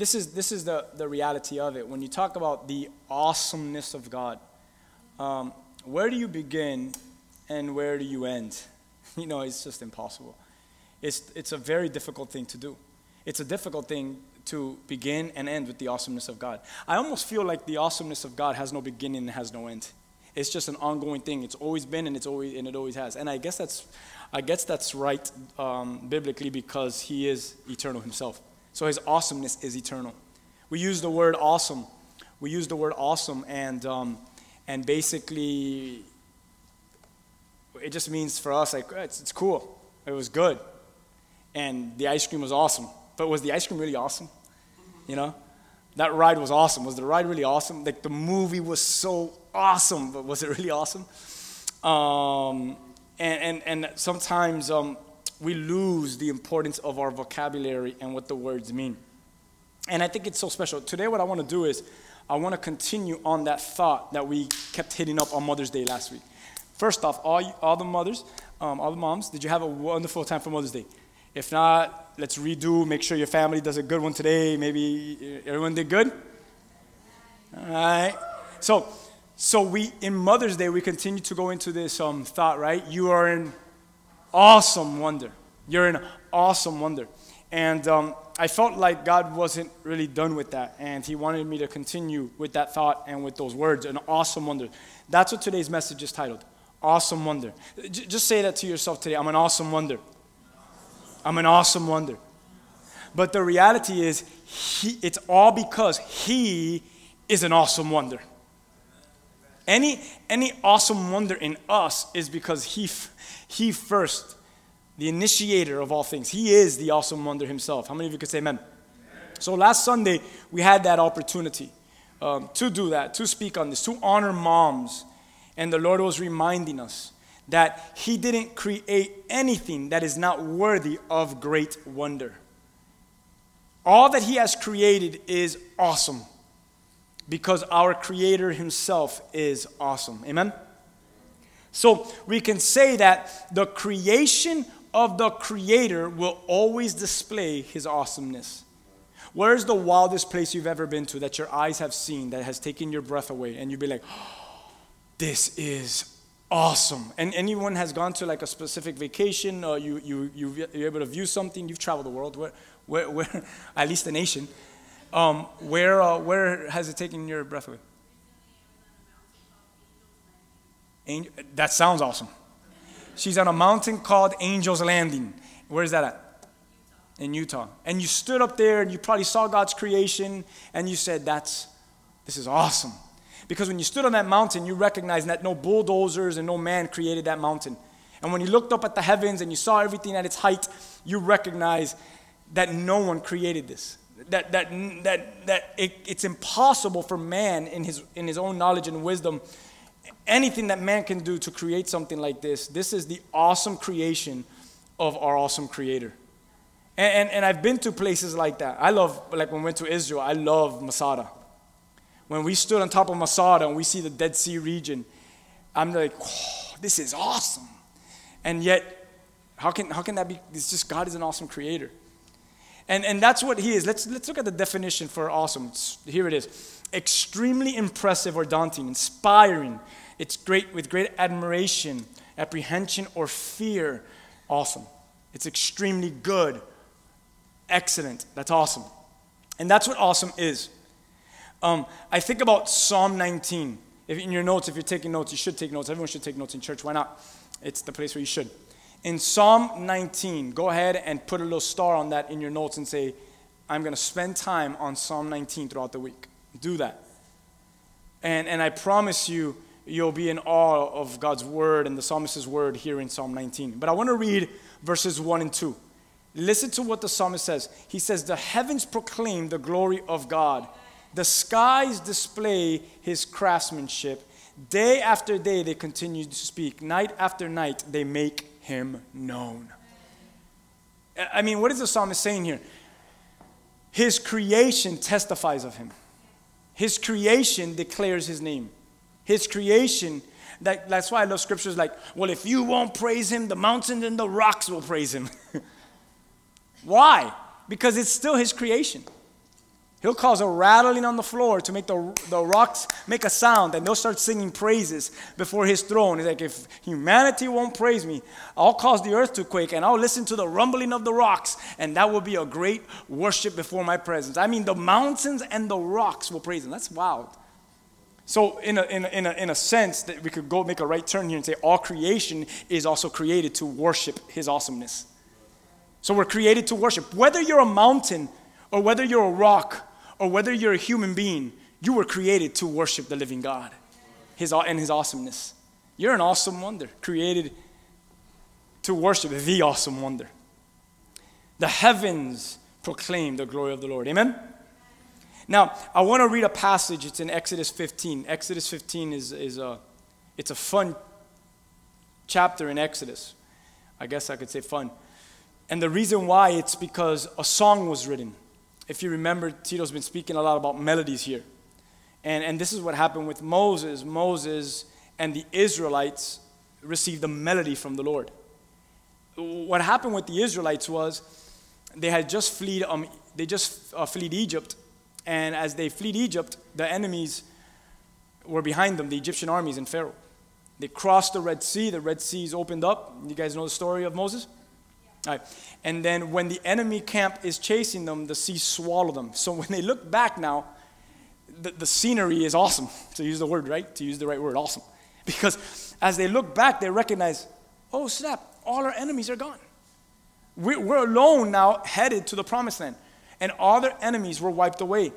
this is this is the, the reality of it. When you talk about the awesomeness of god um, where do you begin and where do you end? You know it's just impossible. It's, it's a very difficult thing to do. It's a difficult thing to begin and end with the awesomeness of god. I almost feel like the awesomeness of god has no beginning and has no end. It's just an ongoing thing. It's always been and it's always and it always has. And i guess that's i guess that's right um, biblically because he is eternal himself so his awesomeness is eternal. We use the word awesome. We use the word awesome, and um, and basically, it just means for us like it's, it's cool. It was good, and the ice cream was awesome. But was the ice cream really awesome? You know, that ride was awesome. Was the ride really awesome? Like the movie was so awesome, but was it really awesome? Um, and, and and sometimes um, we lose the importance of our vocabulary and what the words mean. And I think it's so special. Today, what I want to do is I want to continue on that thought that we kept hitting up on Mother's Day last week. First off, all, you, all the mothers, um, all the moms, did you have a wonderful time for Mother's Day? If not, let's redo, make sure your family does a good one today. Maybe everyone did good? All right. So, so we, in Mother's Day, we continue to go into this um, thought, right? You are in awesome wonder. You're an awesome wonder. And um, I felt like God wasn't really done with that. And He wanted me to continue with that thought and with those words an awesome wonder. That's what today's message is titled Awesome Wonder. J- just say that to yourself today I'm an awesome wonder. I'm an awesome wonder. But the reality is, he, it's all because He is an awesome wonder. Any, any awesome wonder in us is because he, he first, the initiator of all things, He is the awesome wonder Himself. How many of you could say amen? So last Sunday, we had that opportunity um, to do that, to speak on this, to honor moms. And the Lord was reminding us that He didn't create anything that is not worthy of great wonder. All that He has created is awesome because our Creator Himself is awesome. Amen? So we can say that the creation of the Creator will always display His awesomeness. Where's the wildest place you've ever been to that your eyes have seen that has taken your breath away and you'd be like, this is awesome. And anyone has gone to like a specific vacation or you, you, you, you're able to view something, you've traveled the world, where, where, where at least a nation. Um, where, uh, where has it taken your breath away? Angel, that sounds awesome. She's on a mountain called Angel's Landing. Where's that at? In Utah. And you stood up there and you probably saw God's creation and you said, That's, this is awesome. Because when you stood on that mountain, you recognized that no bulldozers and no man created that mountain. And when you looked up at the heavens and you saw everything at its height, you recognized that no one created this. That, that, that, that it, it's impossible for man in his, in his own knowledge and wisdom anything that man can do to create something like this, this is the awesome creation of our awesome creator. And, and, and, I've been to places like that. I love, like when we went to Israel, I love Masada. When we stood on top of Masada and we see the Dead Sea region, I'm like, oh, this is awesome. And yet, how can, how can that be? It's just God is an awesome creator. And, and that's what he is. Let's, let's look at the definition for awesome. It's, here it is extremely impressive or daunting, inspiring. It's great with great admiration, apprehension, or fear. Awesome. It's extremely good, excellent. That's awesome. And that's what awesome is. Um, I think about Psalm 19. If in your notes, if you're taking notes, you should take notes. Everyone should take notes in church. Why not? It's the place where you should. In Psalm 19, go ahead and put a little star on that in your notes and say, I'm going to spend time on Psalm 19 throughout the week. Do that. And, and I promise you, you'll be in awe of God's word and the psalmist's word here in Psalm 19. But I want to read verses 1 and 2. Listen to what the psalmist says. He says, The heavens proclaim the glory of God, The skies display his craftsmanship. Day after day, they continue to speak. Night after night, they make him known. I mean, what is the psalmist saying here? His creation testifies of him. His creation declares his name. His creation, that, that's why I love scriptures like, well, if you won't praise him, the mountains and the rocks will praise him. why? Because it's still his creation. He'll cause a rattling on the floor to make the, the rocks make a sound, and they'll start singing praises before his throne. He's like, if humanity won't praise me, I'll cause the earth to quake, and I'll listen to the rumbling of the rocks, and that will be a great worship before my presence. I mean, the mountains and the rocks will praise him. That's wild. So, in a, in a, in a, in a sense, that we could go make a right turn here and say, all creation is also created to worship his awesomeness. So, we're created to worship. Whether you're a mountain or whether you're a rock, or whether you're a human being, you were created to worship the living God his, and His awesomeness. You're an awesome wonder, created to worship the awesome wonder. The heavens proclaim the glory of the Lord. Amen? Now, I want to read a passage. It's in Exodus 15. Exodus 15 is, is a, it's a fun chapter in Exodus. I guess I could say fun. And the reason why, it's because a song was written if you remember, Tito's been speaking a lot about melodies here. And, and this is what happened with Moses. Moses and the Israelites received a melody from the Lord. What happened with the Israelites was they had just fled, um, they just uh, fled Egypt. And as they fled Egypt, the enemies were behind them, the Egyptian armies and Pharaoh. They crossed the Red Sea. The Red Sea's opened up. You guys know the story of Moses? All right. And then when the enemy camp is chasing them, the sea swallowed them. So when they look back now, the, the scenery is awesome, to use the word, right? To use the right word, awesome. Because as they look back, they recognize, oh snap, all our enemies are gone. We're, we're alone now headed to the promised land. And all their enemies were wiped away.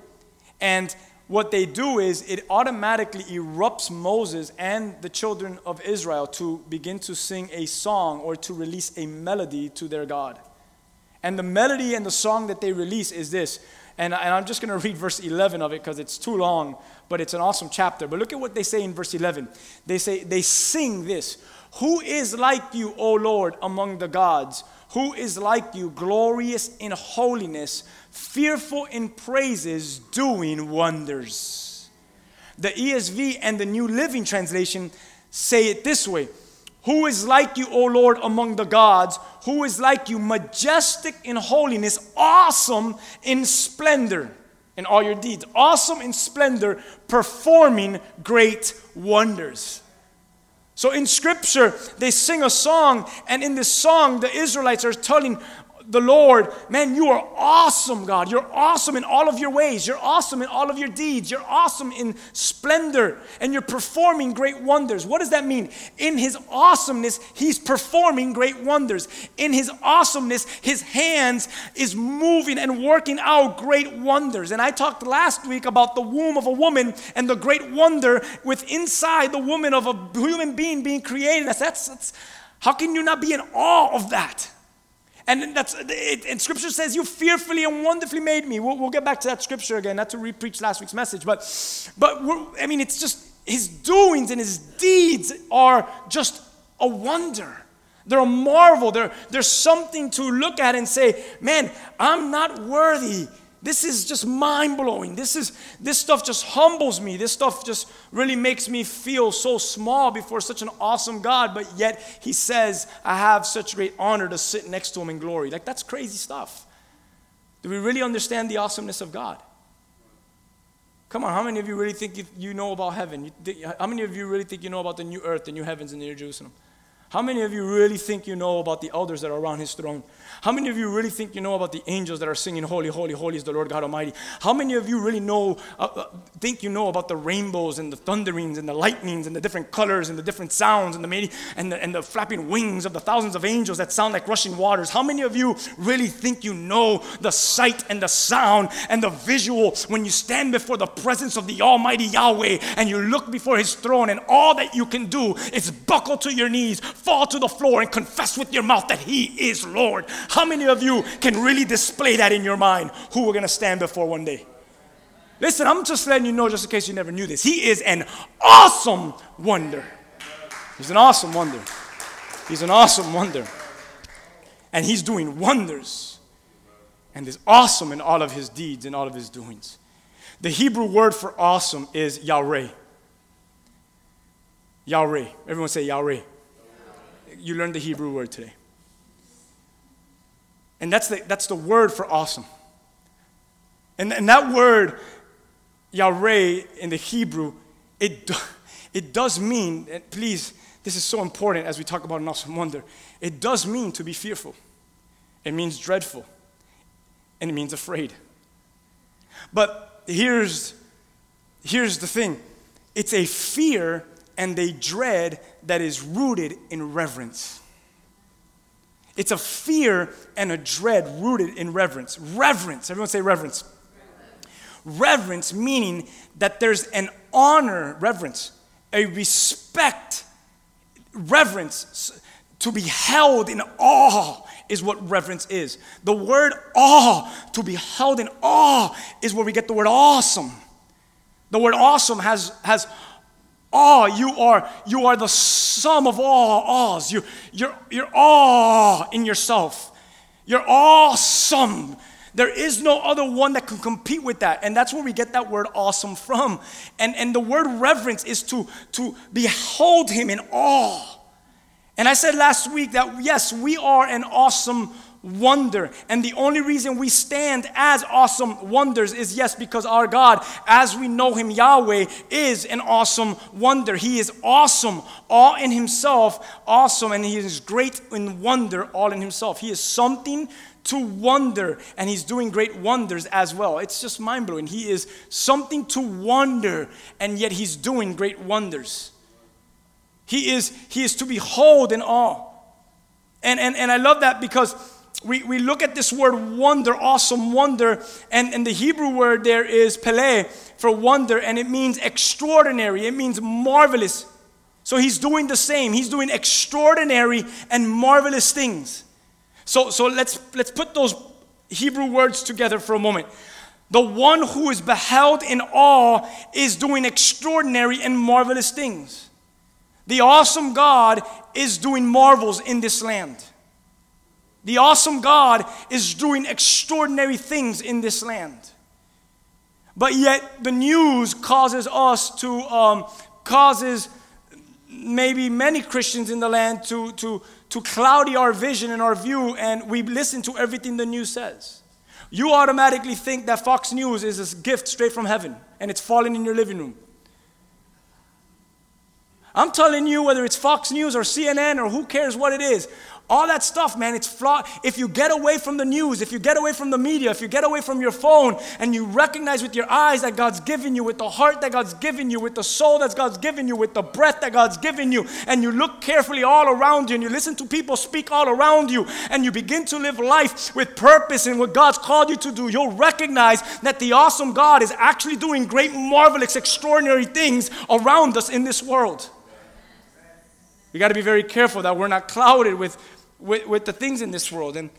And what they do is it automatically erupts Moses and the children of Israel to begin to sing a song or to release a melody to their God. And the melody and the song that they release is this. And, and I'm just going to read verse 11 of it because it's too long, but it's an awesome chapter. But look at what they say in verse 11. They say, they sing this Who is like you, O Lord, among the gods? Who is like you, glorious in holiness, fearful in praises, doing wonders? The ESV and the New Living Translation say it this way Who is like you, O Lord, among the gods? Who is like you, majestic in holiness, awesome in splendor? in all your deeds, awesome in splendor, performing great wonders. So in scripture, they sing a song, and in this song, the Israelites are telling the Lord, man, you are awesome, God. You're awesome in all of your ways. You're awesome in all of your deeds. You're awesome in splendor, and you're performing great wonders. What does that mean? In His awesomeness, He's performing great wonders. In His awesomeness, His hands is moving and working out great wonders. And I talked last week about the womb of a woman and the great wonder with inside the woman of a human being being created. That's, that's, that's how can you not be in awe of that? And that's it, and scripture says, You fearfully and wonderfully made me. We'll, we'll get back to that scripture again, not to re-preach last week's message, but but I mean it's just his doings and his deeds are just a wonder. They're a marvel. They're, there's something to look at and say, man, I'm not worthy this is just mind blowing. This is this stuff just humbles me. This stuff just really makes me feel so small before such an awesome God, but yet he says, I have such great honor to sit next to him in glory. Like that's crazy stuff. Do we really understand the awesomeness of God? Come on, how many of you really think you, know about heaven? How many of you really think you know about the new earth, the new heavens, and the new Jerusalem? How many of you really think you know about the elders that are around his throne? How many of you really think you know about the angels that are singing, Holy, Holy, Holy is the Lord God Almighty? How many of you really know, uh, uh, think you know about the rainbows and the thunderings and the lightnings and the different colors and the different sounds and the, many, and the, and the flapping wings of the thousands of angels that sound like rushing waters? How many of you really think you know the sight and the sound and the visual when you stand before the presence of the Almighty Yahweh and you look before his throne and all that you can do is buckle to your knees, fall to the floor and confess with your mouth that He is Lord. How many of you can really display that in your mind? Who we're going to stand before one day? Listen, I'm just letting you know, just in case you never knew this. He is an awesome wonder. He's an awesome wonder. He's an awesome wonder. And he's doing wonders. And is awesome in all of his deeds and all of his doings. The Hebrew word for awesome is Yahweh. Yahweh. Everyone say Yahweh. You learned the Hebrew word today. And that's the, that's the word for awesome. And, and that word, Yahweh, in the Hebrew, it, it does mean, please, this is so important as we talk about an awesome wonder. It does mean to be fearful, it means dreadful, and it means afraid. But here's, here's the thing it's a fear and a dread that is rooted in reverence. It's a fear and a dread rooted in reverence. Reverence, everyone say reverence. Reverence meaning that there's an honor, reverence, a respect, reverence, to be held in awe is what reverence is. The word awe, to be held in awe, is where we get the word awesome. The word awesome has, has awe. You are, you are the sum of all awes. You, you're, you're awe in yourself. You're awesome. There is no other one that can compete with that. And that's where we get that word awesome from. And, and the word reverence is to, to behold him in awe. And I said last week that yes, we are an awesome wonder. And the only reason we stand as awesome wonders is yes, because our God, as we know Him, Yahweh, is an awesome wonder. He is awesome, all in Himself, awesome, and He is great in wonder, all in Himself. He is something to wonder, and He's doing great wonders as well. It's just mind blowing. He is something to wonder, and yet He's doing great wonders. He is, he is to behold in awe. And, and, and I love that because we, we look at this word wonder, awesome wonder, and, and the Hebrew word there is pele for wonder, and it means extraordinary, it means marvelous. So he's doing the same. He's doing extraordinary and marvelous things. So, so let's, let's put those Hebrew words together for a moment. The one who is beheld in awe is doing extraordinary and marvelous things. The awesome God is doing marvels in this land. The awesome God is doing extraordinary things in this land. But yet, the news causes us to, um, causes maybe many Christians in the land to, to, to cloudy our vision and our view, and we listen to everything the news says. You automatically think that Fox News is a gift straight from heaven, and it's falling in your living room. I'm telling you, whether it's Fox News or CNN or who cares what it is, all that stuff, man, it's flawed. If you get away from the news, if you get away from the media, if you get away from your phone and you recognize with your eyes that God's given you, with the heart that God's given you, with the soul that God's given you, with the breath that God's given you, and you look carefully all around you and you listen to people speak all around you, and you begin to live life with purpose and what God's called you to do, you'll recognize that the awesome God is actually doing great, marvelous, extraordinary things around us in this world. We got to be very careful that we're not clouded with, with, with, the things in this world. And,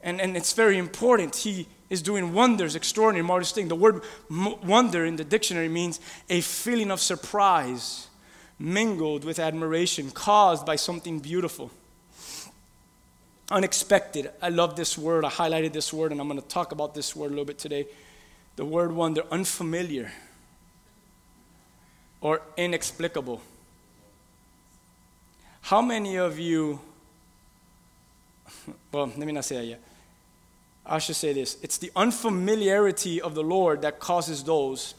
and, and it's very important. He is doing wonders, extraordinary, marvelous things. The word wonder in the dictionary means a feeling of surprise mingled with admiration caused by something beautiful. Unexpected. I love this word. I highlighted this word, and I'm going to talk about this word a little bit today. The word wonder, unfamiliar or inexplicable. How many of you, well, let me not say that yet. I should say this it's the unfamiliarity of the Lord that causes those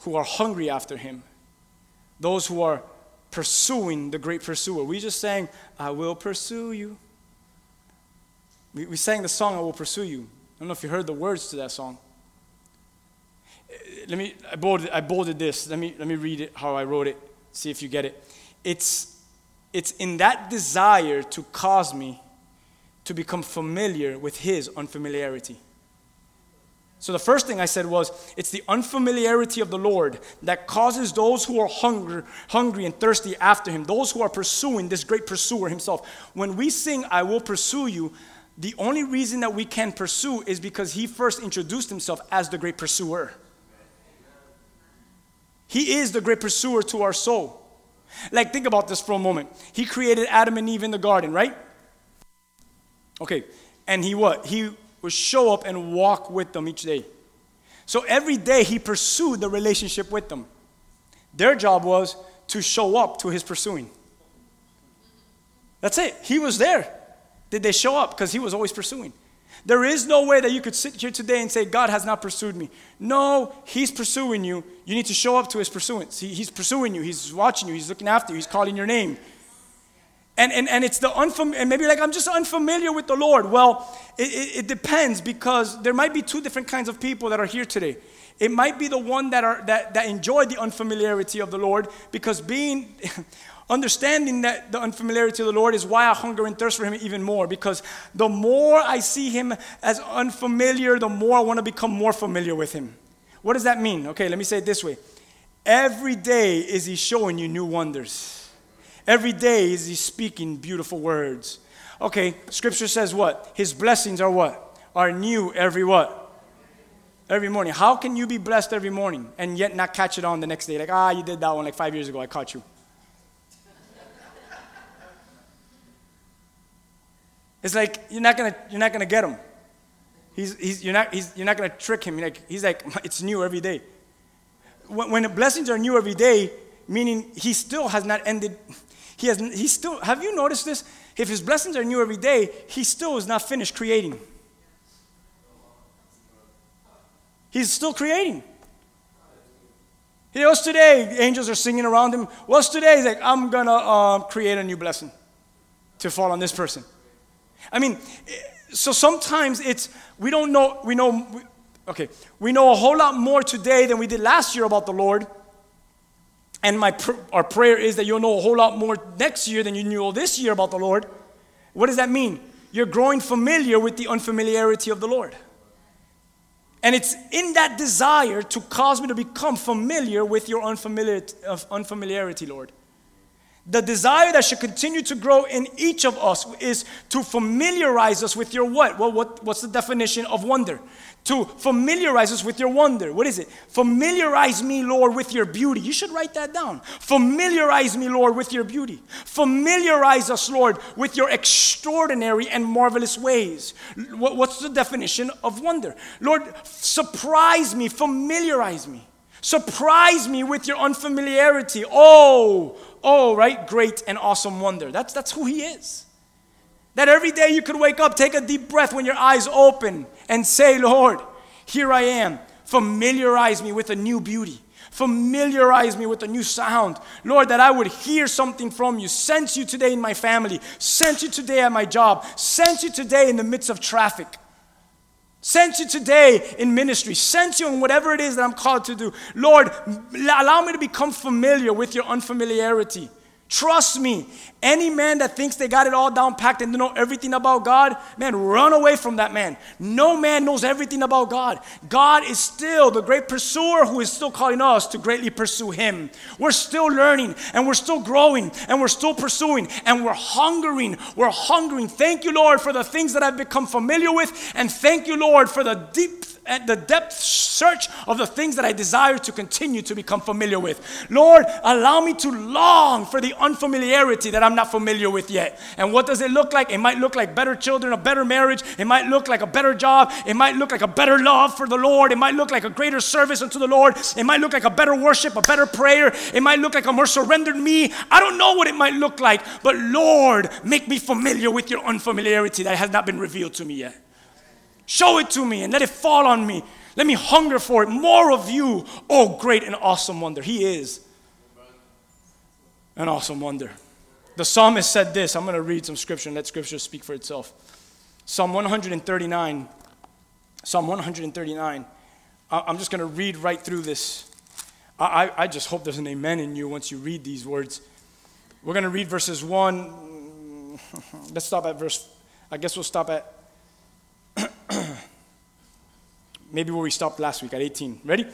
who are hungry after Him, those who are pursuing the great pursuer. We just sang, I will pursue you. We, we sang the song, I will pursue you. I don't know if you heard the words to that song. Let me, I bolded, I bolded this. Let me, let me read it how I wrote it, see if you get it. It's it's in that desire to cause me to become familiar with his unfamiliarity. So the first thing I said was it's the unfamiliarity of the Lord that causes those who are hungry, hungry and thirsty after him, those who are pursuing this great pursuer himself. When we sing I will pursue you, the only reason that we can pursue is because he first introduced himself as the great pursuer. He is the great pursuer to our soul. Like, think about this for a moment. He created Adam and Eve in the garden, right? Okay, and he what? He would show up and walk with them each day. So every day he pursued the relationship with them. Their job was to show up to his pursuing. That's it. He was there. Did they show up? Because he was always pursuing. There is no way that you could sit here today and say, God has not pursued me. No, He's pursuing you. You need to show up to His pursuance. He, he's pursuing you. He's watching you. He's looking after you. He's calling your name. And, and, and it's the unfamiliar, and maybe like, I'm just unfamiliar with the Lord. Well, it, it, it depends because there might be two different kinds of people that are here today. It might be the one that, are, that, that enjoy the unfamiliarity of the Lord because being, understanding that the unfamiliarity of the Lord is why I hunger and thirst for Him even more because the more I see Him as unfamiliar, the more I want to become more familiar with Him. What does that mean? Okay, let me say it this way. Every day is He showing you new wonders. Every day is He speaking beautiful words. Okay, Scripture says what? His blessings are what? Are new every what? Every morning. How can you be blessed every morning and yet not catch it on the next day? Like, ah, you did that one like five years ago, I caught you. It's like you're not gonna you're not gonna get him. He's, he's, you're, not, he's, you're not gonna trick him. Like, he's like, it's new every day. When, when the blessings are new every day, meaning he still has not ended. He has he still have you noticed this? If his blessings are new every day, he still is not finished creating. He's still creating. He knows today, angels are singing around him. What's today? He's like, I'm gonna um, create a new blessing to fall on this person. I mean, so sometimes it's, we don't know, we know, okay, we know a whole lot more today than we did last year about the Lord. And my pr- our prayer is that you'll know a whole lot more next year than you knew this year about the Lord. What does that mean? You're growing familiar with the unfamiliarity of the Lord. And it's in that desire to cause me to become familiar with your unfamiliarity, unfamiliarity, Lord. The desire that should continue to grow in each of us is to familiarize us with your what? Well, what, what's the definition of wonder? To familiarize us with your wonder. What is it? Familiarize me, Lord, with your beauty. You should write that down. Familiarize me, Lord, with your beauty. Familiarize us, Lord, with your extraordinary and marvelous ways. What's the definition of wonder? Lord, surprise me, familiarize me. Surprise me with your unfamiliarity. Oh, oh, right? Great and awesome wonder. That's, that's who he is. That every day you could wake up, take a deep breath when your eyes open, and say, Lord, here I am. Familiarize me with a new beauty. Familiarize me with a new sound. Lord, that I would hear something from you. Sense you today in my family. Sense you today at my job. Sense you today in the midst of traffic. Sense you today in ministry. Sense you in whatever it is that I'm called to do. Lord, allow me to become familiar with your unfamiliarity. Trust me, any man that thinks they got it all down packed and they know everything about God, man, run away from that man. No man knows everything about God. God is still the great pursuer who is still calling us to greatly pursue Him. We're still learning and we're still growing and we're still pursuing and we're hungering. We're hungering. Thank you, Lord, for the things that I've become familiar with, and thank you, Lord, for the deep at the depth search of the things that I desire to continue to become familiar with. Lord, allow me to long for the unfamiliarity that I'm not familiar with yet. And what does it look like? It might look like better children, a better marriage. It might look like a better job. It might look like a better love for the Lord. It might look like a greater service unto the Lord. It might look like a better worship, a better prayer. It might look like a more surrendered me. I don't know what it might look like, but Lord, make me familiar with your unfamiliarity that has not been revealed to me yet. Show it to me and let it fall on me. Let me hunger for it. More of you. Oh, great and awesome wonder. He is an awesome wonder. The psalmist said this. I'm going to read some scripture and let scripture speak for itself. Psalm 139. Psalm 139. I'm just going to read right through this. I, I just hope there's an amen in you once you read these words. We're going to read verses 1. Let's stop at verse, I guess we'll stop at maybe where we stopped last week at 18. Ready?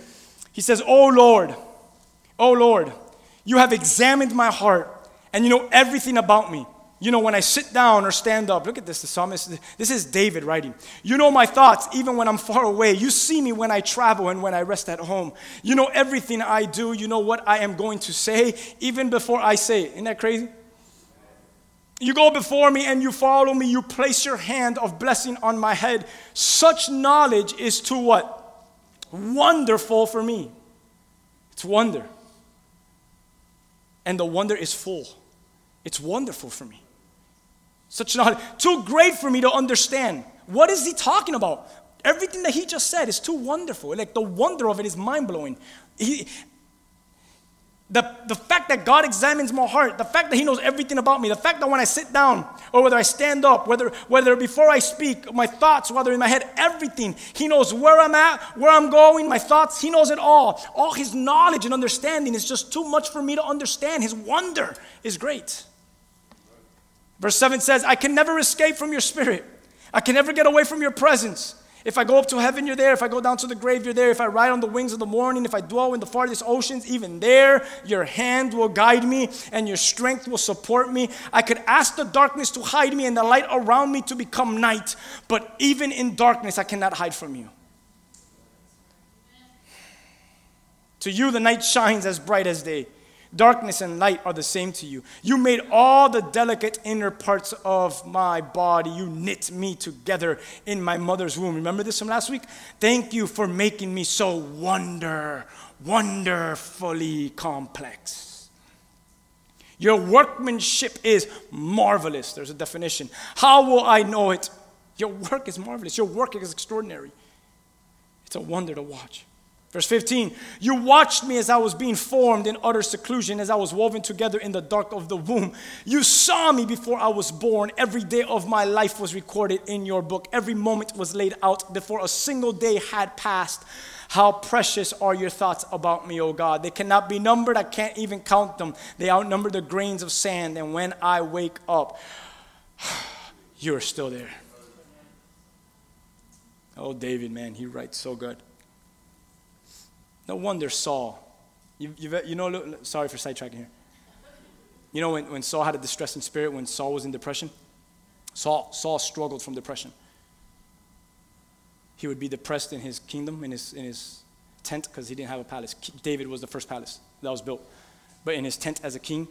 He says, Oh Lord, oh Lord, you have examined my heart and you know everything about me. You know, when I sit down or stand up, look at this, the psalmist, this is David writing. You know my thoughts even when I'm far away. You see me when I travel and when I rest at home. You know everything I do. You know what I am going to say even before I say it. Isn't that crazy? You go before me and you follow me. You place your hand of blessing on my head. Such knowledge is to what? Wonderful for me. It's wonder. And the wonder is full. It's wonderful for me. Such knowledge, too great for me to understand. What is he talking about? Everything that he just said is too wonderful. Like the wonder of it is mind blowing. He, the, the fact that God examines my heart, the fact that He knows everything about me, the fact that when I sit down or whether I stand up, whether, whether before I speak, my thoughts, whether in my head, everything, He knows where I'm at, where I'm going, my thoughts, He knows it all. All His knowledge and understanding is just too much for me to understand. His wonder is great. Verse 7 says, I can never escape from your spirit, I can never get away from your presence. If I go up to heaven, you're there. If I go down to the grave, you're there. If I ride on the wings of the morning, if I dwell in the farthest oceans, even there, your hand will guide me and your strength will support me. I could ask the darkness to hide me and the light around me to become night, but even in darkness, I cannot hide from you. To you, the night shines as bright as day. Darkness and light are the same to you. You made all the delicate inner parts of my body. You knit me together in my mother's womb. Remember this from last week? Thank you for making me so wonder, wonderfully complex. Your workmanship is marvelous. There's a definition. How will I know it? Your work is marvelous. Your work is extraordinary. It's a wonder to watch. Verse 15, you watched me as I was being formed in utter seclusion, as I was woven together in the dark of the womb. You saw me before I was born. Every day of my life was recorded in your book. Every moment was laid out before a single day had passed. How precious are your thoughts about me, O God. They cannot be numbered. I can't even count them. They outnumber the grains of sand. And when I wake up, you're still there. Oh, David, man, he writes so good. No wonder Saul. You, you, you know, sorry for sidetracking here. You know, when, when Saul had a distressing spirit, when Saul was in depression, Saul, Saul struggled from depression. He would be depressed in his kingdom, in his, in his tent, because he didn't have a palace. David was the first palace that was built. But in his tent as a king,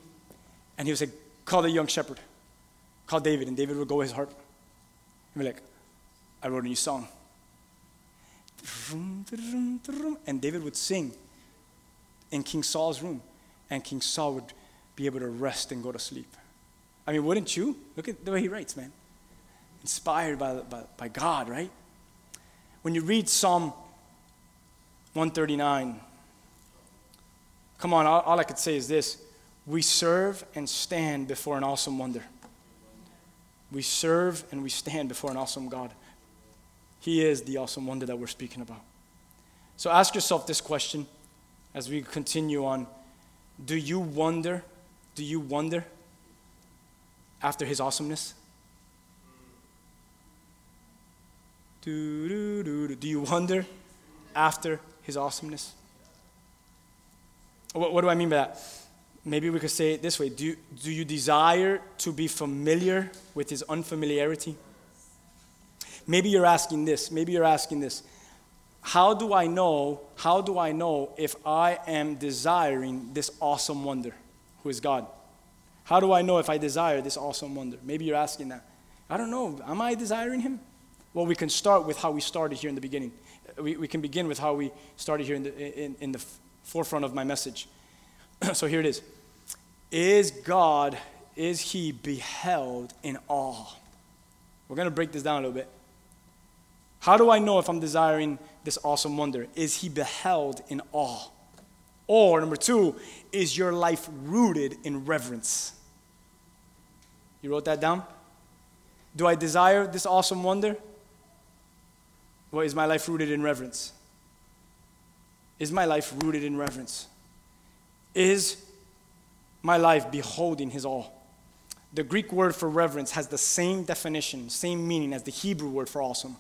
and he would say, Call the young shepherd. Call David, and David would go with his harp. And be like, I wrote a new song. And David would sing in King Saul's room, and King Saul would be able to rest and go to sleep. I mean, wouldn't you? Look at the way he writes, man. Inspired by, by, by God, right? When you read Psalm 139, come on, all, all I could say is this we serve and stand before an awesome wonder. We serve and we stand before an awesome God. He is the awesome wonder that we're speaking about. So ask yourself this question as we continue on. Do you wonder? Do you wonder after his awesomeness? Do, do, do, do. you wonder after his awesomeness? What, what do I mean by that? Maybe we could say it this way Do, do you desire to be familiar with his unfamiliarity? Maybe you're asking this. Maybe you're asking this. How do I know? How do I know if I am desiring this awesome wonder, who is God? How do I know if I desire this awesome wonder? Maybe you're asking that. I don't know. Am I desiring him? Well, we can start with how we started here in the beginning. We, we can begin with how we started here in the, in, in the forefront of my message. so here it is. Is God, is he beheld in awe? We're going to break this down a little bit. How do I know if I'm desiring this awesome wonder? Is he beheld in awe? Or, number two, is your life rooted in reverence? You wrote that down? Do I desire this awesome wonder? Or is my life rooted in reverence? Is my life rooted in reverence? Is my life beholding his awe? The Greek word for reverence has the same definition, same meaning as the Hebrew word for awesome.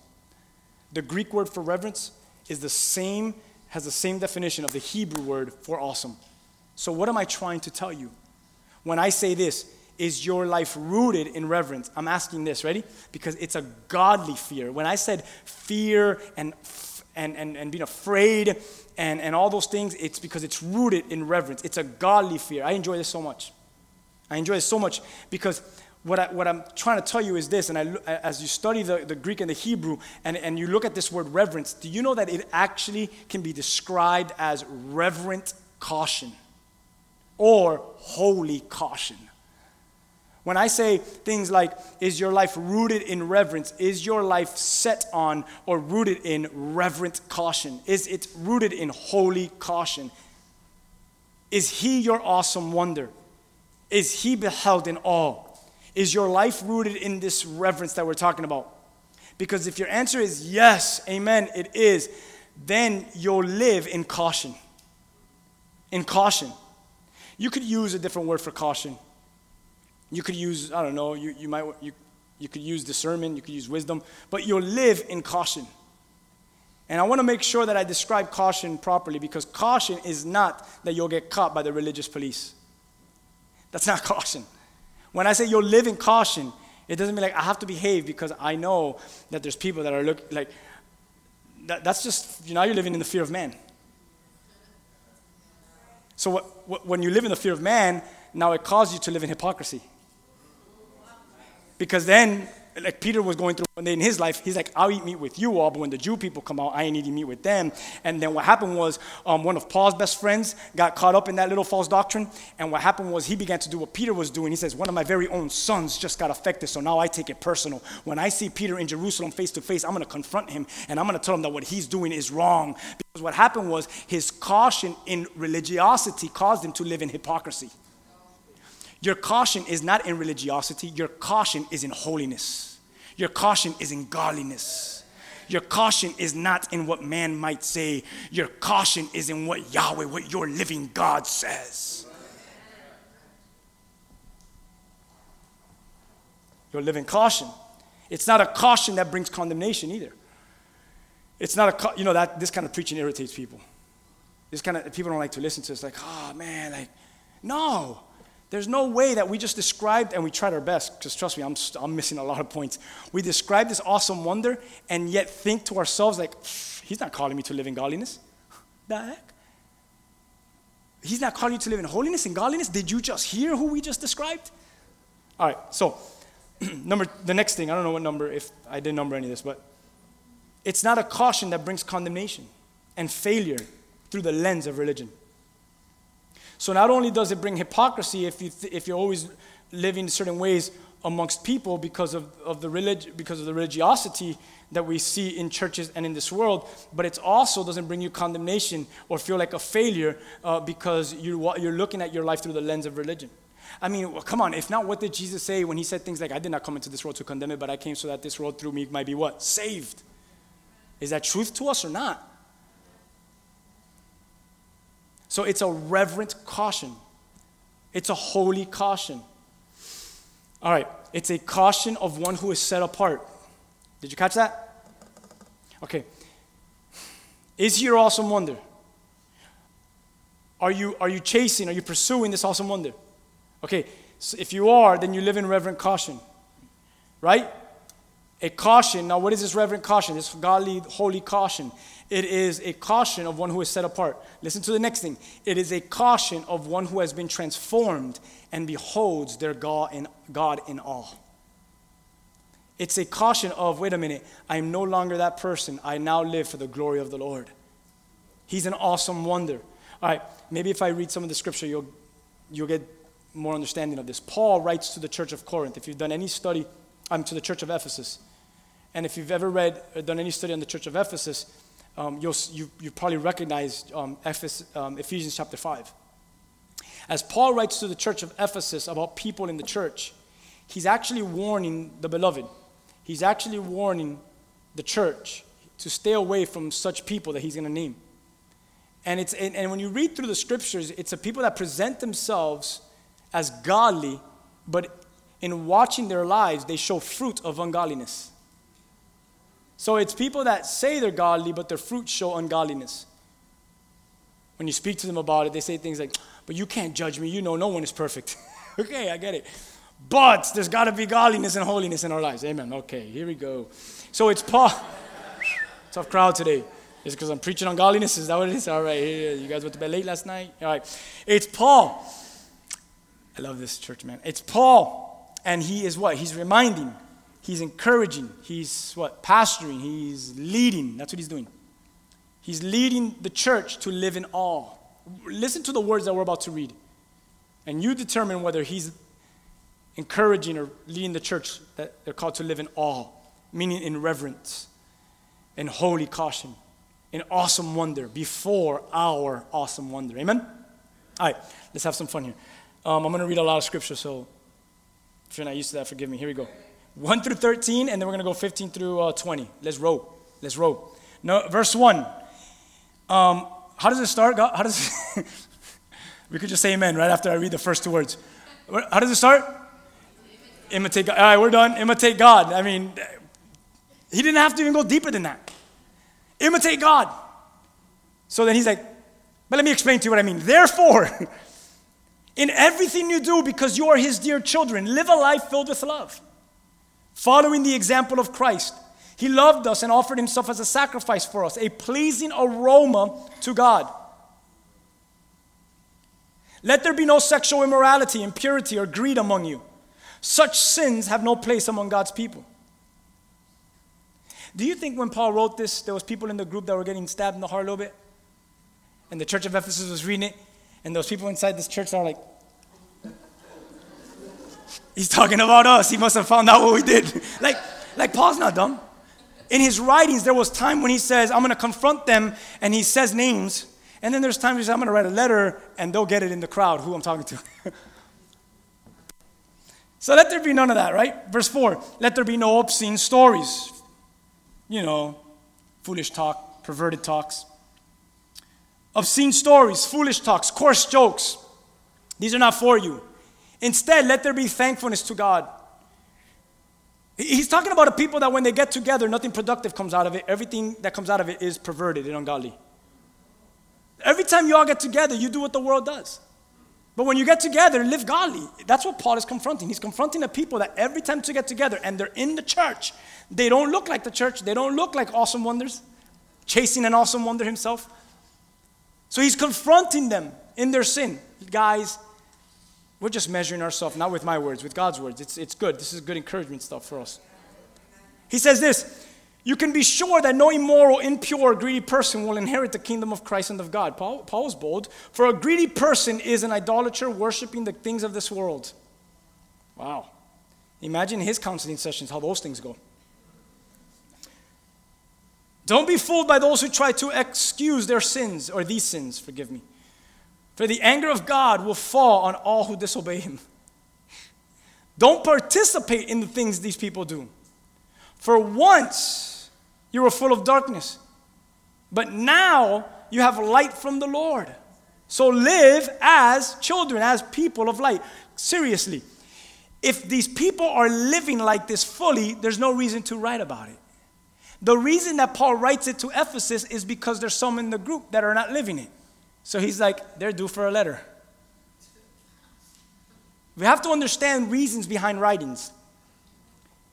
The Greek word for reverence is the same, has the same definition of the Hebrew word for awesome. So, what am I trying to tell you? When I say this, is your life rooted in reverence? I'm asking this, ready? Because it's a godly fear. When I said fear and and, and, and being afraid and, and all those things, it's because it's rooted in reverence. It's a godly fear. I enjoy this so much. I enjoy this so much because what, I, what I'm trying to tell you is this, and I, as you study the, the Greek and the Hebrew, and, and you look at this word reverence, do you know that it actually can be described as reverent caution or holy caution? When I say things like, is your life rooted in reverence? Is your life set on or rooted in reverent caution? Is it rooted in holy caution? Is he your awesome wonder? Is he beheld in awe? Is your life rooted in this reverence that we're talking about? Because if your answer is yes, amen, it is, then you'll live in caution. In caution. You could use a different word for caution. You could use, I don't know, you, you might, you, you could use discernment, you could use wisdom, but you'll live in caution. And I want to make sure that I describe caution properly because caution is not that you'll get caught by the religious police. That's not caution. When I say you're living caution, it doesn't mean like I have to behave because I know that there's people that are look like that, that's just you know you're living in the fear of man. So what, what, when you live in the fear of man, now it causes you to live in hypocrisy. Because then, like Peter was going through one day in his life, he's like, I'll eat meat with you all, but when the Jew people come out, I ain't eating meat with them. And then what happened was um, one of Paul's best friends got caught up in that little false doctrine. And what happened was he began to do what Peter was doing. He says, One of my very own sons just got affected, so now I take it personal. When I see Peter in Jerusalem face to face, I'm going to confront him and I'm going to tell him that what he's doing is wrong. Because what happened was his caution in religiosity caused him to live in hypocrisy. Your caution is not in religiosity, your caution is in holiness. Your caution is in godliness. Your caution is not in what man might say. Your caution is in what Yahweh, what your living God says. Your living caution. It's not a caution that brings condemnation either. It's not a, you know, that this kind of preaching irritates people. This kind of, people don't like to listen to. It's like, oh man, like, no. There's no way that we just described, and we tried our best, because trust me, I'm, I'm missing a lot of points. We describe this awesome wonder and yet think to ourselves, like, he's not calling me to live in godliness. The heck? He's not calling you to live in holiness and godliness? Did you just hear who we just described? All right, so number the next thing, I don't know what number, if I didn't number any of this, but it's not a caution that brings condemnation and failure through the lens of religion. So not only does it bring hypocrisy if, you th- if you're always living certain ways amongst people because of, of the relig- because of the religiosity that we see in churches and in this world, but it also doesn't bring you condemnation or feel like a failure uh, because you're, you're looking at your life through the lens of religion. I mean, well, come on, if not, what did Jesus say when he said things like, I did not come into this world to condemn it, but I came so that this world through me might be what? Saved. Is that truth to us or not? So it's a reverent caution. It's a holy caution. All right, it's a caution of one who is set apart. Did you catch that? Okay. Is your awesome wonder? Are you, are you chasing, are you pursuing this awesome wonder? Okay, so if you are, then you live in reverent caution, right? A caution. Now, what is this reverent caution? This godly, holy caution. It is a caution of one who is set apart. Listen to the next thing. It is a caution of one who has been transformed and beholds their God in, God in awe. It's a caution of, wait a minute, I am no longer that person. I now live for the glory of the Lord. He's an awesome wonder. All right, maybe if I read some of the scripture, you'll, you'll get more understanding of this. Paul writes to the church of Corinth. If you've done any study, I'm um, to the church of Ephesus. And if you've ever read, or done any study on the church of Ephesus, um, you'll, you, you probably recognize um, um, Ephesians chapter 5. As Paul writes to the church of Ephesus about people in the church, he's actually warning the beloved. He's actually warning the church to stay away from such people that he's going to name. And, it's, and, and when you read through the scriptures, it's a people that present themselves as godly, but in watching their lives, they show fruit of ungodliness. So it's people that say they're godly, but their fruits show ungodliness. When you speak to them about it, they say things like, But you can't judge me. You know, no one is perfect. okay, I get it. But there's got to be godliness and holiness in our lives. Amen. Okay, here we go. So it's Paul. Tough crowd today. Is because I'm preaching on godliness? Is that what it is? All right, here, you guys went to bed late last night? All right. It's Paul. I love this church, man. It's Paul. And he is what? He's reminding, he's encouraging, he's what? Pastoring, he's leading. That's what he's doing. He's leading the church to live in awe. Listen to the words that we're about to read. And you determine whether he's encouraging or leading the church that they're called to live in awe, meaning in reverence, in holy caution, in awesome wonder before our awesome wonder. Amen? All right, let's have some fun here. Um, I'm going to read a lot of scripture, so if you're not used to that, forgive me. Here we go. 1 through 13, and then we're going to go 15 through uh, 20. Let's roll. Let's roll. No, verse 1. Um, how does it start? God? How does we could just say amen right after I read the first two words. How does it start? Imitate God. All right, we're done. Imitate God. I mean, he didn't have to even go deeper than that. Imitate God. So then he's like, but let me explain to you what I mean. Therefore, in everything you do, because you are his dear children, live a life filled with love, following the example of Christ. He loved us and offered himself as a sacrifice for us, a pleasing aroma to God. Let there be no sexual immorality, impurity, or greed among you. Such sins have no place among God's people. Do you think when Paul wrote this, there was people in the group that were getting stabbed in the heart a little bit? And the church of Ephesus was reading it, and those people inside this church are like, He's talking about us. He must have found out what we did. like, like Paul's not dumb. In his writings, there was time when he says, I'm to confront them, and he says names. And then there's times he says, I'm to write a letter, and they'll get it in the crowd who I'm talking to. so let there be none of that, right? Verse 4 Let there be no obscene stories, you know, foolish talk, perverted talks, obscene stories, foolish talks, coarse jokes. These are not for you. Instead, let there be thankfulness to God. He's talking about a people that when they get together, nothing productive comes out of it. Everything that comes out of it is perverted and ungodly. Every time you all get together, you do what the world does. But when you get together, live godly. That's what Paul is confronting. He's confronting the people that every time to get together and they're in the church, they don't look like the church. They don't look like awesome wonders, chasing an awesome wonder himself. So he's confronting them in their sin. Guys, we're just measuring ourselves, not with my words, with God's words. It's, it's good. This is good encouragement stuff for us. He says this You can be sure that no immoral, impure, greedy person will inherit the kingdom of Christ and of God. Paul, Paul bold. For a greedy person is an idolater worshiping the things of this world. Wow. Imagine his counseling sessions, how those things go. Don't be fooled by those who try to excuse their sins, or these sins, forgive me. For the anger of God will fall on all who disobey him. Don't participate in the things these people do. For once you were full of darkness, but now you have light from the Lord. So live as children, as people of light. Seriously, if these people are living like this fully, there's no reason to write about it. The reason that Paul writes it to Ephesus is because there's some in the group that are not living it. So he's like, they're due for a letter. We have to understand reasons behind writings.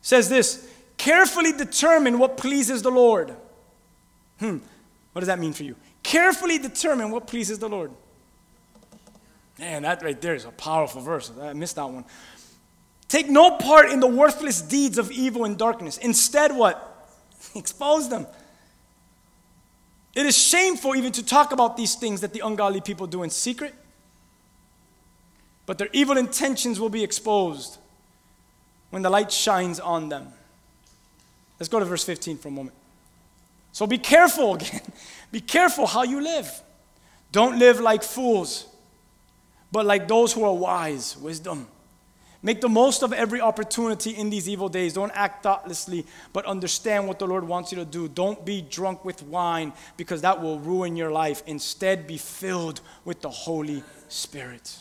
It says this carefully determine what pleases the Lord. Hmm, what does that mean for you? Carefully determine what pleases the Lord. Man, that right there is a powerful verse. I missed that one. Take no part in the worthless deeds of evil and darkness. Instead, what? Expose them. It is shameful even to talk about these things that the ungodly people do in secret, but their evil intentions will be exposed when the light shines on them. Let's go to verse 15 for a moment. So be careful again. be careful how you live. Don't live like fools, but like those who are wise, wisdom. Make the most of every opportunity in these evil days. Don't act thoughtlessly, but understand what the Lord wants you to do. Don't be drunk with wine because that will ruin your life. Instead, be filled with the Holy Spirit.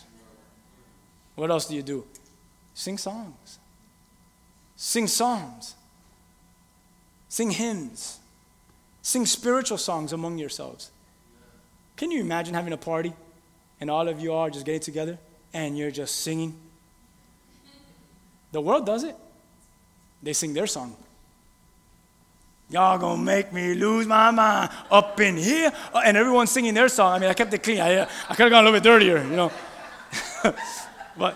What else do you do? Sing songs, sing psalms, sing hymns, sing spiritual songs among yourselves. Can you imagine having a party and all of you are just getting together and you're just singing? The world does it. They sing their song. Y'all gonna make me lose my mind up in here. Uh, And everyone's singing their song. I mean, I kept it clean. I, uh, I could have gone a little bit dirtier, you know. but,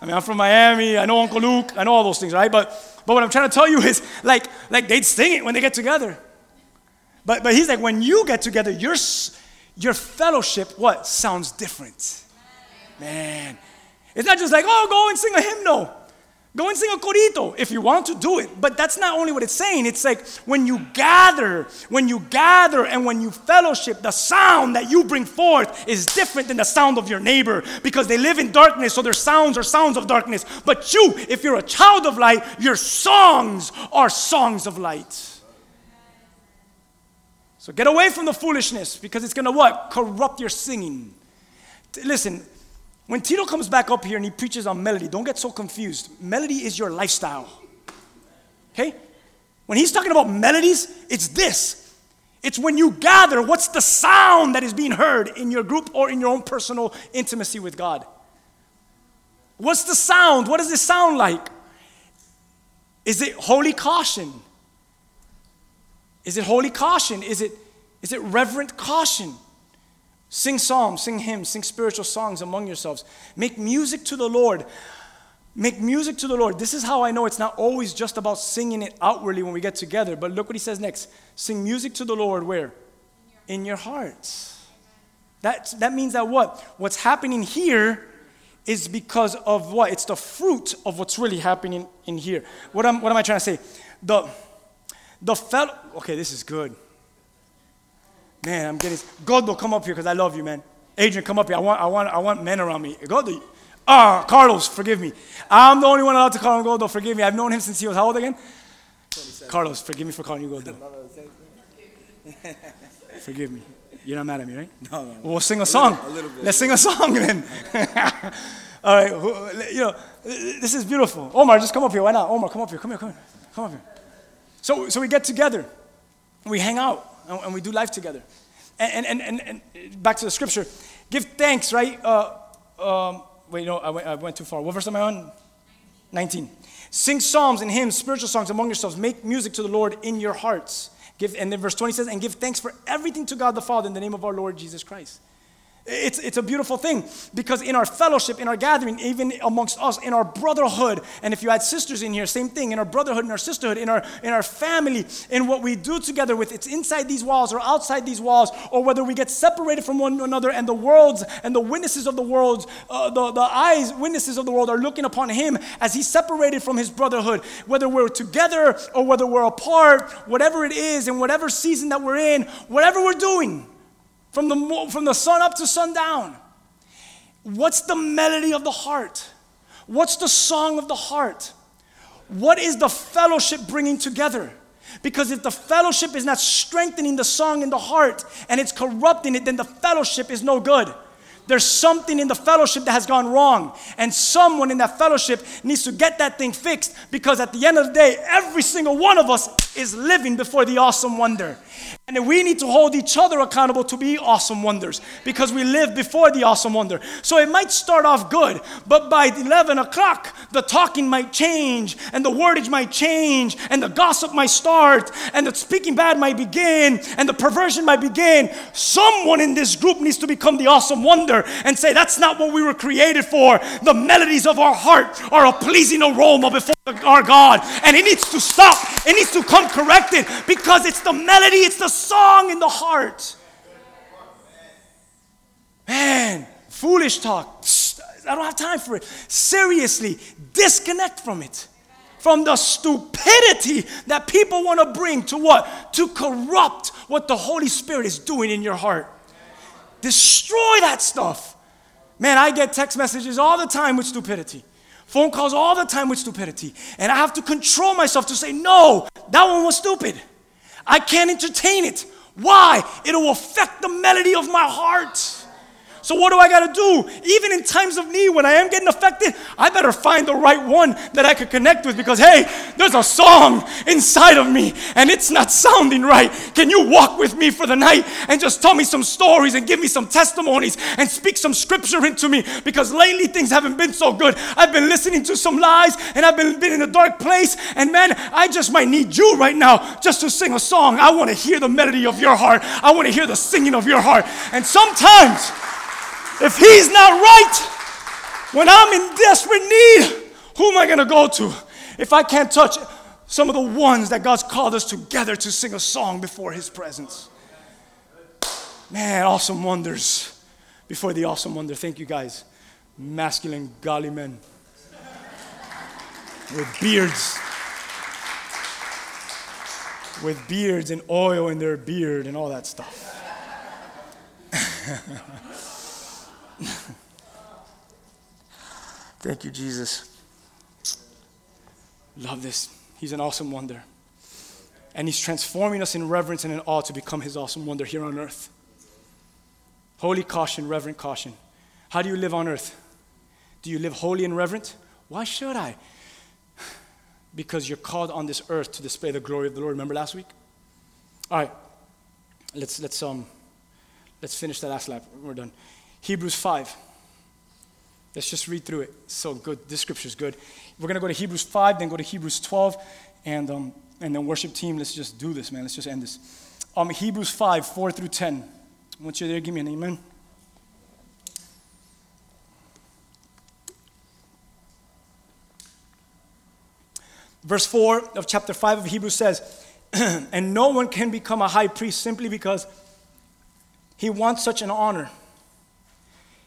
I mean, I'm from Miami. I know Uncle Luke. I know all those things, right? But, but what I'm trying to tell you is, like, like they'd sing it when they get together. But, but he's like, when you get together, your, your fellowship, what, sounds different. Man. It's not just like, oh, go and sing a hymnal. Go and sing a corito if you want to do it. But that's not only what it's saying. It's like when you gather, when you gather and when you fellowship, the sound that you bring forth is different than the sound of your neighbor because they live in darkness, so their sounds are sounds of darkness. But you, if you're a child of light, your songs are songs of light. So get away from the foolishness because it's gonna what? Corrupt your singing. Listen, when Tito comes back up here and he preaches on melody, don't get so confused. Melody is your lifestyle. Okay? When he's talking about melodies, it's this. It's when you gather, what's the sound that is being heard in your group or in your own personal intimacy with God? What's the sound? What does it sound like? Is it holy caution? Is it holy caution? Is it, is it reverent caution? Sing psalms, sing hymns, sing spiritual songs among yourselves. Make music to the Lord. Make music to the Lord. This is how I know it's not always just about singing it outwardly when we get together. But look what he says next. Sing music to the Lord where? In your hearts. That, that means that what? What's happening here is because of what? It's the fruit of what's really happening in here. What am, what am I trying to say? The, the fellow, okay, this is good. Man, I'm getting, Gordo, come up here because I love you, man. Adrian, come up here. I want, I want, I want men around me. Gordo, ah, Carlos, forgive me. I'm the only one allowed to call him Gordo, forgive me. I've known him since he was how old again? Carlos, forgive me for calling you Gordo. forgive me. You're not mad at me, right? No, no, no. We'll sing a song. a little bit. Let's sing a song then. All right, you know, this is beautiful. Omar, just come up here. Why not? Omar, come up here. Come here, come here. Come up here. So, so we get together, we hang out, and, we do life together. And, and, and, and, and back to the scripture, give thanks, right? Uh, um, wait, no, I went, I went too far. What verse am I on? 19. Sing psalms and hymns, spiritual songs among yourselves. Make music to the Lord in your hearts. Give, and then verse 20 says, and give thanks for everything to God the Father in the name of our Lord Jesus Christ. It's, it's a beautiful thing because in our fellowship, in our gathering, even amongst us, in our brotherhood, and if you had sisters in here, same thing, in our brotherhood, in our sisterhood, in our, in our family, in what we do together with, it's inside these walls or outside these walls, or whether we get separated from one another and the worlds and the witnesses of the world, uh, the, the eyes, witnesses of the world are looking upon him as he's separated from his brotherhood, whether we're together or whether we're apart, whatever it is, in whatever season that we're in, whatever we're doing from the, from the sun up to sundown. What's the melody of the heart? What's the song of the heart? What is the fellowship bringing together? Because if the fellowship is not strengthening the song in the heart and it's corrupting it, then the fellowship is no good. There's something in the fellowship that has gone wrong. And someone in that fellowship needs to get that thing fixed because at the end of the day, every single one of us is living before the awesome wonder. And we need to hold each other accountable to be awesome wonders because we live before the awesome wonder. So it might start off good, but by 11 o'clock, the talking might change, and the wordage might change, and the gossip might start, and the speaking bad might begin, and the perversion might begin. Someone in this group needs to become the awesome wonder and say, That's not what we were created for. The melodies of our heart are a pleasing aroma before our God, and it needs to stop. It needs to come corrected because it's the melody, it's the song in the heart. Man, foolish talk. I don't have time for it. Seriously, disconnect from it. From the stupidity that people want to bring to what? To corrupt what the Holy Spirit is doing in your heart. Destroy that stuff. Man, I get text messages all the time with stupidity. Phone calls all the time with stupidity. And I have to control myself to say, no, that one was stupid. I can't entertain it. Why? It will affect the melody of my heart. So what do I got to do? Even in times of need, when I am getting affected, I better find the right one that I could connect with because hey, there's a song inside of me and it's not sounding right. Can you walk with me for the night and just tell me some stories and give me some testimonies and speak some scripture into me? Because lately things haven't been so good. I've been listening to some lies and I've been, been in a dark place. And man, I just might need you right now just to sing a song. I want to hear the melody of your heart. I want to hear the singing of your heart. And sometimes, if he's not right, when I'm in desperate need, who am I going to go to? If I can't touch some of the ones that God's called us together to sing a song before his presence. Man, awesome wonders. Before the awesome wonder, thank you guys. Masculine, godly men with beards. With beards and oil in their beard and all that stuff. Thank you, Jesus. Love this. He's an awesome wonder. And He's transforming us in reverence and in awe to become His awesome wonder here on earth. Holy caution, reverent caution. How do you live on earth? Do you live holy and reverent? Why should I? Because you're called on this earth to display the glory of the Lord. Remember last week? All right. Let's let's um let's finish that last lap. We're done. Hebrews 5. Let's just read through it. So good. This scripture is good. We're going to go to Hebrews 5, then go to Hebrews 12, and, um, and then worship team, let's just do this, man. Let's just end this. Um, Hebrews 5, 4 through 10. Once you're there, give me an amen. Verse 4 of chapter 5 of Hebrews says, And no one can become a high priest simply because he wants such an honor.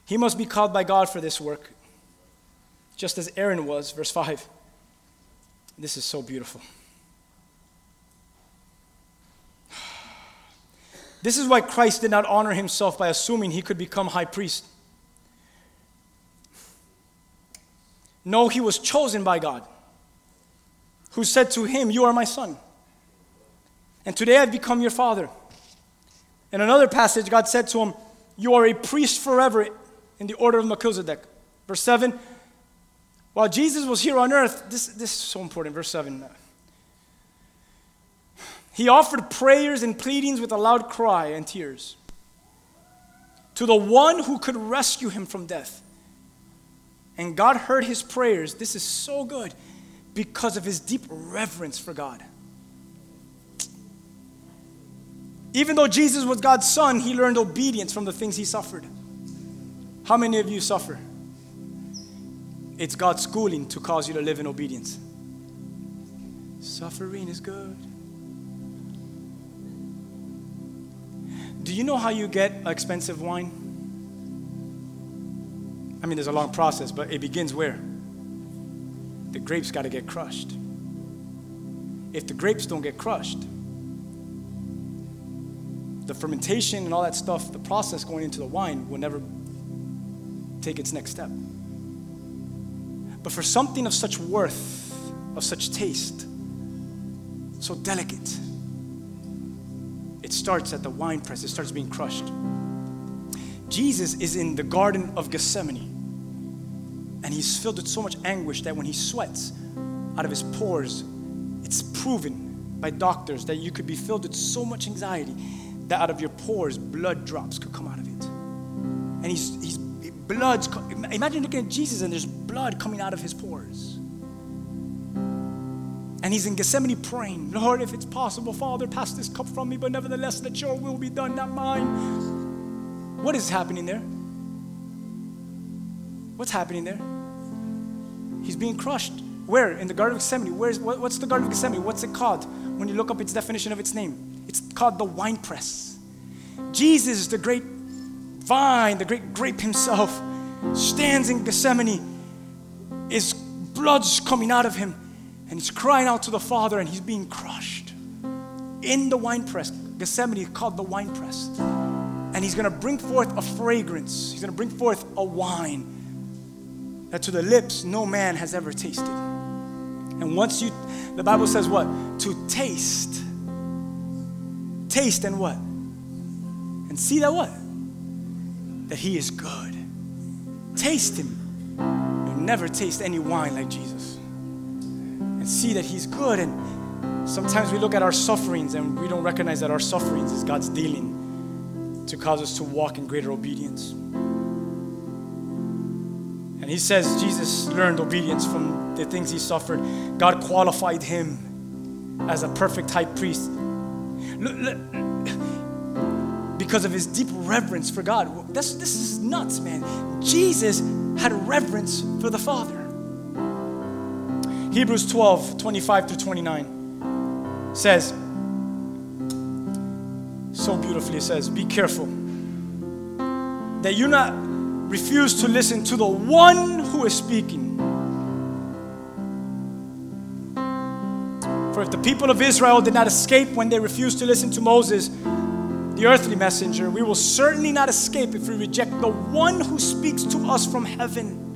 He must be called by God for this work, just as Aaron was. Verse 5. This is so beautiful. This is why Christ did not honor himself by assuming he could become high priest. No, he was chosen by God, who said to him, You are my son. And today I've become your father. In another passage, God said to him, You are a priest forever in the order of Melchizedek. Verse 7 While Jesus was here on earth, this, this is so important. Verse 7 He offered prayers and pleadings with a loud cry and tears to the one who could rescue him from death. And God heard his prayers. This is so good because of his deep reverence for God. Even though Jesus was God's son, he learned obedience from the things he suffered. How many of you suffer? It's God's schooling to cause you to live in obedience. Suffering is good. Do you know how you get expensive wine? I mean, there's a long process, but it begins where? The grapes got to get crushed. If the grapes don't get crushed, the fermentation and all that stuff, the process going into the wine will never take its next step. But for something of such worth, of such taste, so delicate, it starts at the wine press, it starts being crushed. Jesus is in the Garden of Gethsemane, and he's filled with so much anguish that when he sweats out of his pores, it's proven by doctors that you could be filled with so much anxiety that out of your pores, blood drops could come out of it. And he's, he's blood's, imagine looking at Jesus and there's blood coming out of his pores. And he's in Gethsemane praying, Lord, if it's possible, Father, pass this cup from me, but nevertheless, let your will be done, not mine. What is happening there? What's happening there? He's being crushed. Where? In the Garden of Gethsemane. Where's, what, what's the Garden of Gethsemane? What's it called? When you look up its definition of its name, it's called the wine press. Jesus, the great vine, the great grape himself, stands in Gethsemane. His blood's coming out of him, and he's crying out to the Father, and he's being crushed in the wine press. Gethsemane is called the wine press. And he's going to bring forth a fragrance. He's going to bring forth a wine that to the lips no man has ever tasted. And once you, the Bible says what? To taste. Taste and what? And see that what? That He is good. Taste Him. You'll never taste any wine like Jesus. And see that He's good. And sometimes we look at our sufferings and we don't recognize that our sufferings is God's dealing to cause us to walk in greater obedience. And He says Jesus learned obedience from the things He suffered. God qualified Him as a perfect high priest. Look- look- because of his deep reverence for God. This, this is nuts, man. Jesus had reverence for the Father. Hebrews 12, 25 through 29 says, so beautifully, it says, Be careful that you not refuse to listen to the one who is speaking. For if the people of Israel did not escape when they refused to listen to Moses, the earthly messenger, we will certainly not escape if we reject the one who speaks to us from heaven.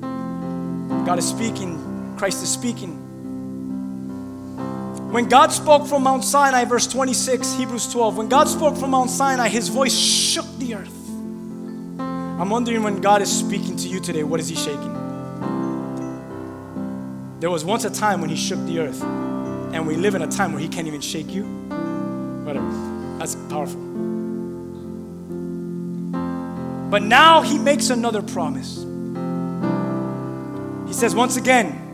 God is speaking, Christ is speaking. When God spoke from Mount Sinai, verse 26, Hebrews 12, when God spoke from Mount Sinai, his voice shook the earth. I'm wondering when God is speaking to you today, what is he shaking? There was once a time when he shook the earth, and we live in a time where he can't even shake you. Whatever. That's powerful. But now he makes another promise. He says, once again,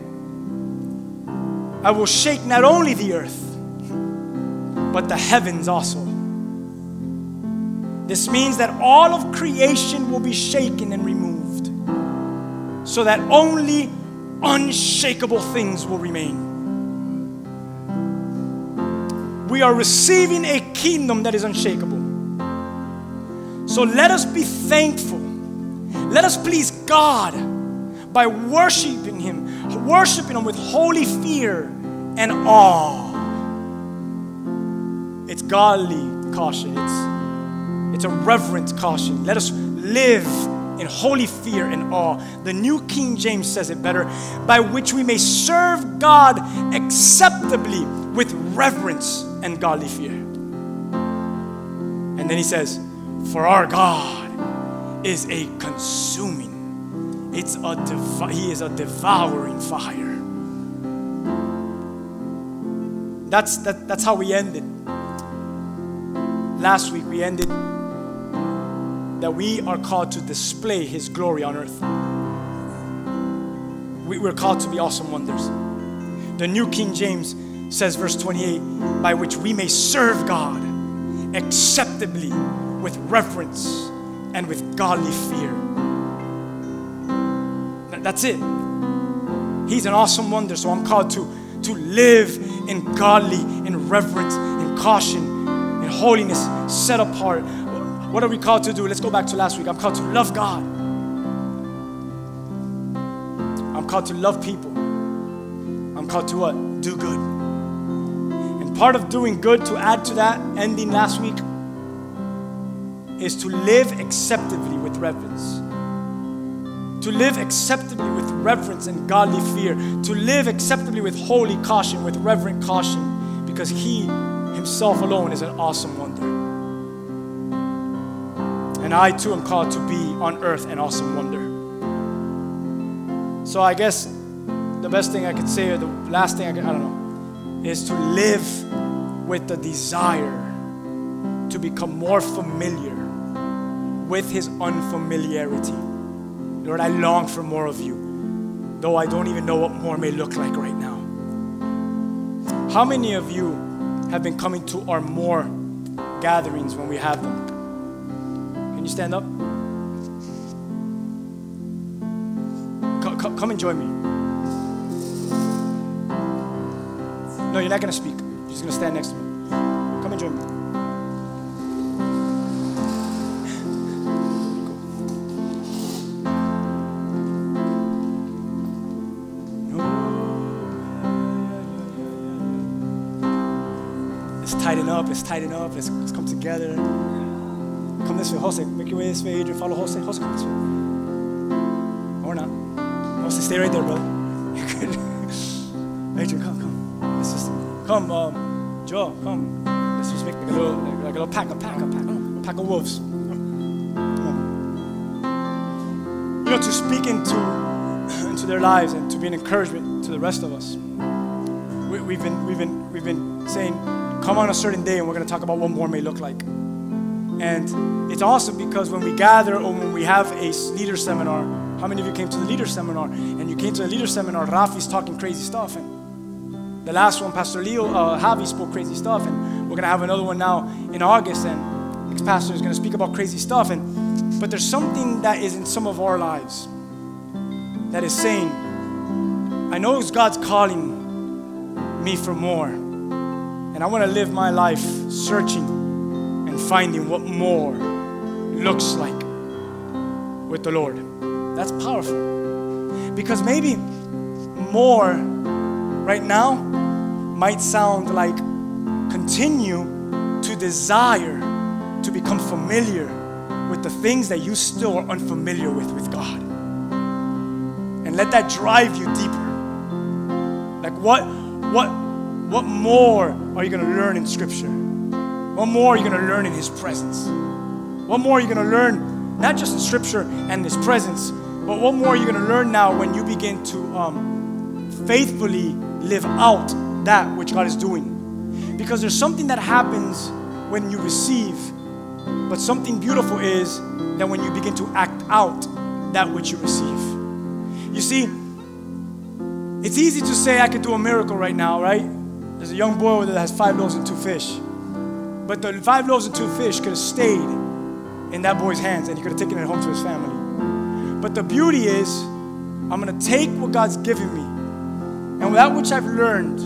I will shake not only the earth, but the heavens also. This means that all of creation will be shaken and removed, so that only unshakable things will remain. We are receiving a kingdom that is unshakable. So let us be thankful. Let us please God by worshiping Him, worshiping Him with holy fear and awe. It's godly caution. It's, it's a reverent caution. Let us live in holy fear and awe. The New King James says it better by which we may serve God acceptably with reverence and godly fear. And then he says, For our God is a consuming, it's a he is a devouring fire. That's, that, that's how we ended. Last week we ended that we are called to display his glory on earth. We, we're called to be awesome wonders. The New King James says, verse 28, by which we may serve God acceptably with reverence and with godly fear. That's it. He's an awesome wonder, so I'm called to, to live in godly, in reverence, in caution, in holiness, set apart. What are we called to do? Let's go back to last week. I'm called to love God. I'm called to love people. I'm called to what? Do good. And part of doing good, to add to that, ending last week, is to live acceptably with reverence. To live acceptably with reverence and godly fear. To live acceptably with holy caution, with reverent caution, because He Himself alone is an awesome wonder. And I too am called to be on earth an awesome wonder. So I guess the best thing I could say, or the last thing I could, I don't know, is to live with the desire to become more familiar with His unfamiliarity. Lord, I long for more of you, though I don't even know what more may look like right now. How many of you have been coming to our more gatherings when we have them? Can you stand up? Co- co- come and join me. No, you're not going to speak. You're just going to stand next to me. Come and join me. Tighten up. Let's tighten up. Let's, let's come together. Come this way, Jose. Make your way this way, Adrian. Follow Jose. Jose, come this way. Or not. Jose, stay right there, brother. You're good. Adrian, come, come. Let's just come. Um, Joe, come. Let's just make a little, like a little pack, a pack, a pack, a pack of wolves. You know, to speak into, into their lives and to be an encouragement to the rest of us. We, we've, been, we've, been, we've been saying, come on a certain day and we're going to talk about what more may look like. And it's awesome because when we gather or when we have a leader seminar, how many of you came to the leader seminar? And you came to the leader seminar, Rafi's talking crazy stuff. And the last one, Pastor Leo, uh, Javi spoke crazy stuff. And we're going to have another one now in August. And ex pastor is going to speak about crazy stuff. And, but there's something that is in some of our lives that is saying, I know God's calling me for more. And I want to live my life searching and finding what more looks like with the Lord. That's powerful. Because maybe more right now might sound like continue to desire to become familiar with the things that you still are unfamiliar with with God. And let that drive you deeper. Like what what what more are you going to learn in scripture? What more are you going to learn in his presence? What more are you going to learn not just in scripture and his presence, but what more are you going to learn now when you begin to um, faithfully live out that which God is doing? Because there's something that happens when you receive, but something beautiful is that when you begin to act out that which you receive. You see, it's easy to say I could do a miracle right now, right? There's a young boy that has five loaves and two fish. But the five loaves and two fish could have stayed in that boy's hands and he could have taken it home to his family. But the beauty is, I'm gonna take what God's given me and that which I've learned,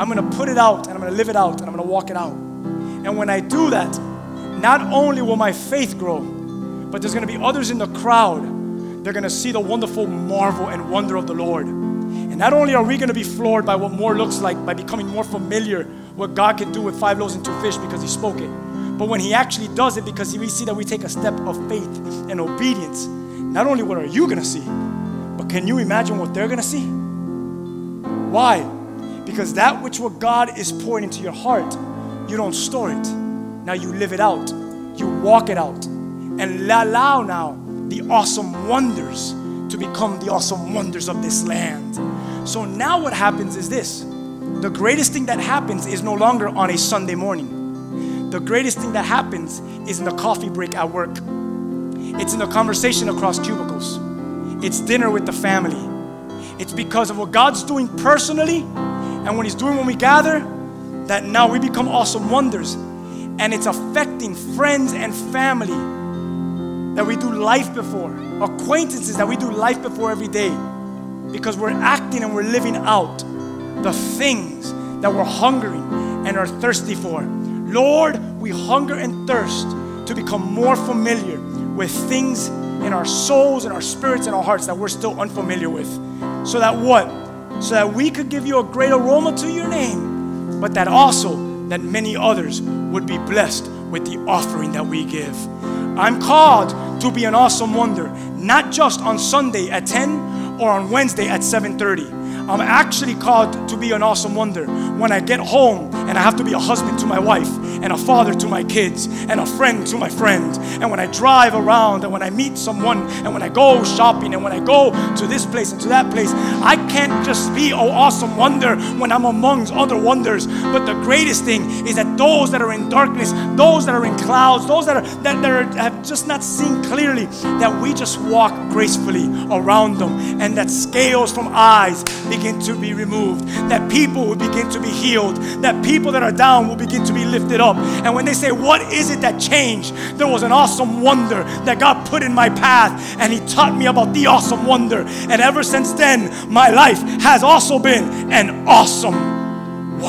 I'm gonna put it out and I'm gonna live it out and I'm gonna walk it out. And when I do that, not only will my faith grow, but there's gonna be others in the crowd. They're gonna see the wonderful marvel and wonder of the Lord. Not only are we gonna be floored by what more looks like, by becoming more familiar what God can do with five loaves and two fish because He spoke it, but when He actually does it because we see that we take a step of faith and obedience, not only what are you gonna see, but can you imagine what they're gonna see? Why? Because that which what God is pouring into your heart, you don't store it. Now you live it out. You walk it out. And allow now the awesome wonders to become the awesome wonders of this land. So now what happens is this. The greatest thing that happens is no longer on a Sunday morning. The greatest thing that happens is in the coffee break at work. It's in the conversation across cubicles. It's dinner with the family. It's because of what God's doing personally and what He's doing when we gather that now we become awesome wonders. And it's affecting friends and family that we do life before, acquaintances that we do life before every day because we're acting and we're living out the things that we're hungering and are thirsty for. Lord, we hunger and thirst to become more familiar with things in our souls and our spirits and our hearts that we're still unfamiliar with. So that what? So that we could give you a great aroma to your name, but that also that many others would be blessed with the offering that we give. I'm called to be an awesome wonder, not just on Sunday at 10 or on Wednesday at 7:30. I'm actually called to be an awesome wonder when I get home and I have to be a husband to my wife and a father to my kids and a friend to my friends. And when I drive around and when I meet someone and when I go shopping and when I go to this place and to that place, I can't just be an awesome wonder when I'm amongst other wonders. But the greatest thing is that those that are in darkness, those that are in clouds, those that are that, that are, have just not seen clearly, that we just walk gracefully around them and that scales from eyes begin to be removed, that people will begin to be healed, that people that are down will begin to be lifted up. And when they say, What is it that changed? There was an awesome wonder that God put in my path, and He taught me about the awesome wonder. And ever since then, my life has also been an awesome